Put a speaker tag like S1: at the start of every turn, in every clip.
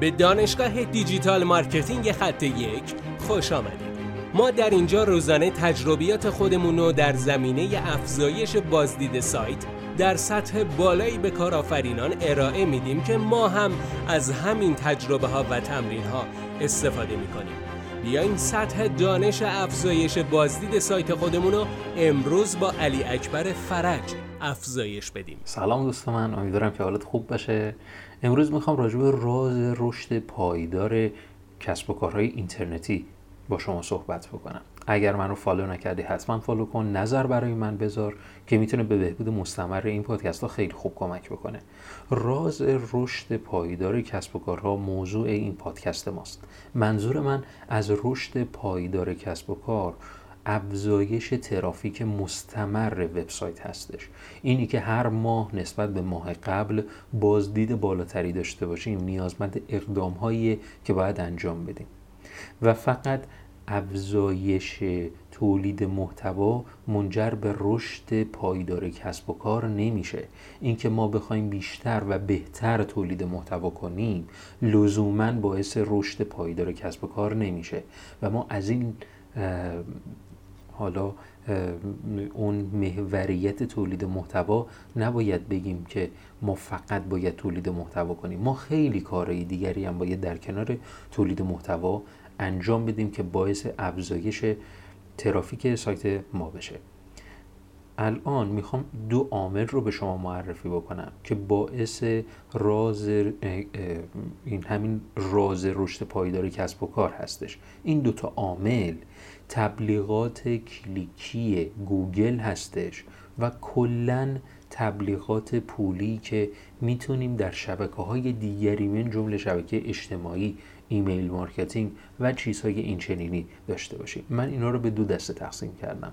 S1: به دانشگاه digital marketing خط یک خوش آمدید. ما در اینجا روزانه تجربیات خودمون رو در زمینه افزایش بازدید سایت در سطح بالایی به کارآفرینان ارائه میدیم که ما هم از همین تجربه ها و تمرین ها استفاده می‌کنیم. بیاین سطح دانش افزایش بازدید سایت خودمون رو امروز با علی اکبر فرج افزایش بدیم.
S2: سلام دوست من امیدوارم که حالت خوب باشه. امروز می‌خوام راجع به راز رشد پایدار کسب و کارهای اینترنتی با شما صحبت بکنم. اگر من رو follow نکردی حتما follow کن. نظر برای من بذار که می‌تونه به بهبود مستمر این پادکست ها خیلی خوب کمک بکنه. راز رشد پایدار کسب و کارها موضوع این پادکست ماست. منظور من از رشد پایدار کسب و کار افزایش ترافیک مستمر وبسایت هستش. اینی که هر ماه نسبت به ماه قبل بازدید بالاتری داشته باشیم نیازمند اقدام هایی که باید انجام بدیم. و فقط افزایش تولید محتوا منجر به رشد پایدار کسب و کار نمیشه. اینکه ما بخوایم بیشتر و بهتر تولید محتوا کنیم لزوما باعث رشد پایدار کسب و کار نمیشه. و ما از این حالا اون محوریت تولید محتوا نباید بگیم که ما فقط باید تولید محتوا کنیم. ما خیلی کارهای دیگری هم باید در کنار تولید محتوا انجام بدیم که باعث افزایش ترافیک سایت ما بشه. الان می‌خوام دو عامل رو به شما معرفی بکنم که باعث راز این همین راز رشد پایدار کسب و کار هستش. این دوتا عامل تبلیغات کلیکی گوگل هستش و کلا تبلیغات پولی که می‌تونیم در شبکه های دیگری من جمله شبکه اجتماعی email marketing و چیزهای اینچنینی داشته باشیم. من اینا رو به دو دسته تقسیم کردم.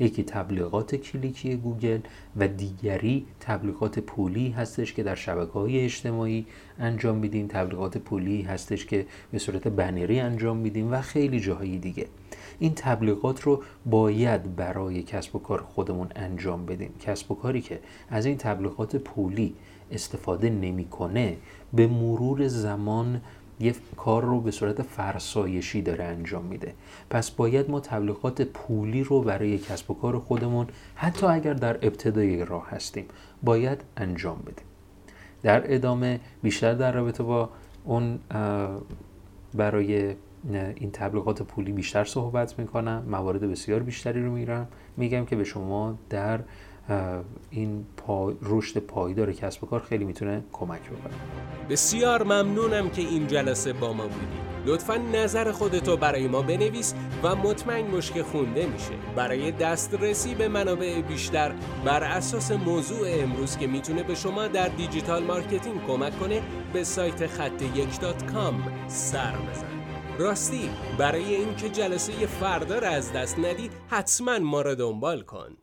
S2: یکی تبلیغات کلیکی گوگل و دیگری تبلیغات پولی هستش که در شبکه های اجتماعی انجام میدیم. تبلیغات پولی هستش که به صورت بنری انجام میدیم و خیلی جاهای دیگه. این تبلیغات رو باید برای کسب و کار خودمون انجام بدیم. کسب و کاری که از این تبلیغات پولی استفاده نمی‌کنه به مرور زمان یه کار رو به صورت فرسایشی داره انجام میده. پس باید ما تبلیغات پولی رو برای کسب و کار خودمون حتی اگر در ابتدای راه هستیم باید انجام بدیم. در ادامه بیشتر در رابطه با اون برای این تبلیغات پولی بیشتر صحبت می‌کنم. موارد بسیار بیشتری رو میرم میگم که به شما در این پا... رشد پایدار کسب و کار خیلی می‌تونه کمک بکنه.
S1: بسیار ممنونم که این جلسه با ما بودی. لطفا نظر خودتو برای ما بنویس و مطمئن که خونده میشه. برای دسترسی به منابع بیشتر بر اساس موضوع امروز که می‌تونه به شما در digital marketing کمک کنه به سایت خط یک dot com سر بزن. راستی برای اینکه جلسه فردا را از دست ندی حتما ما را دنبال کن.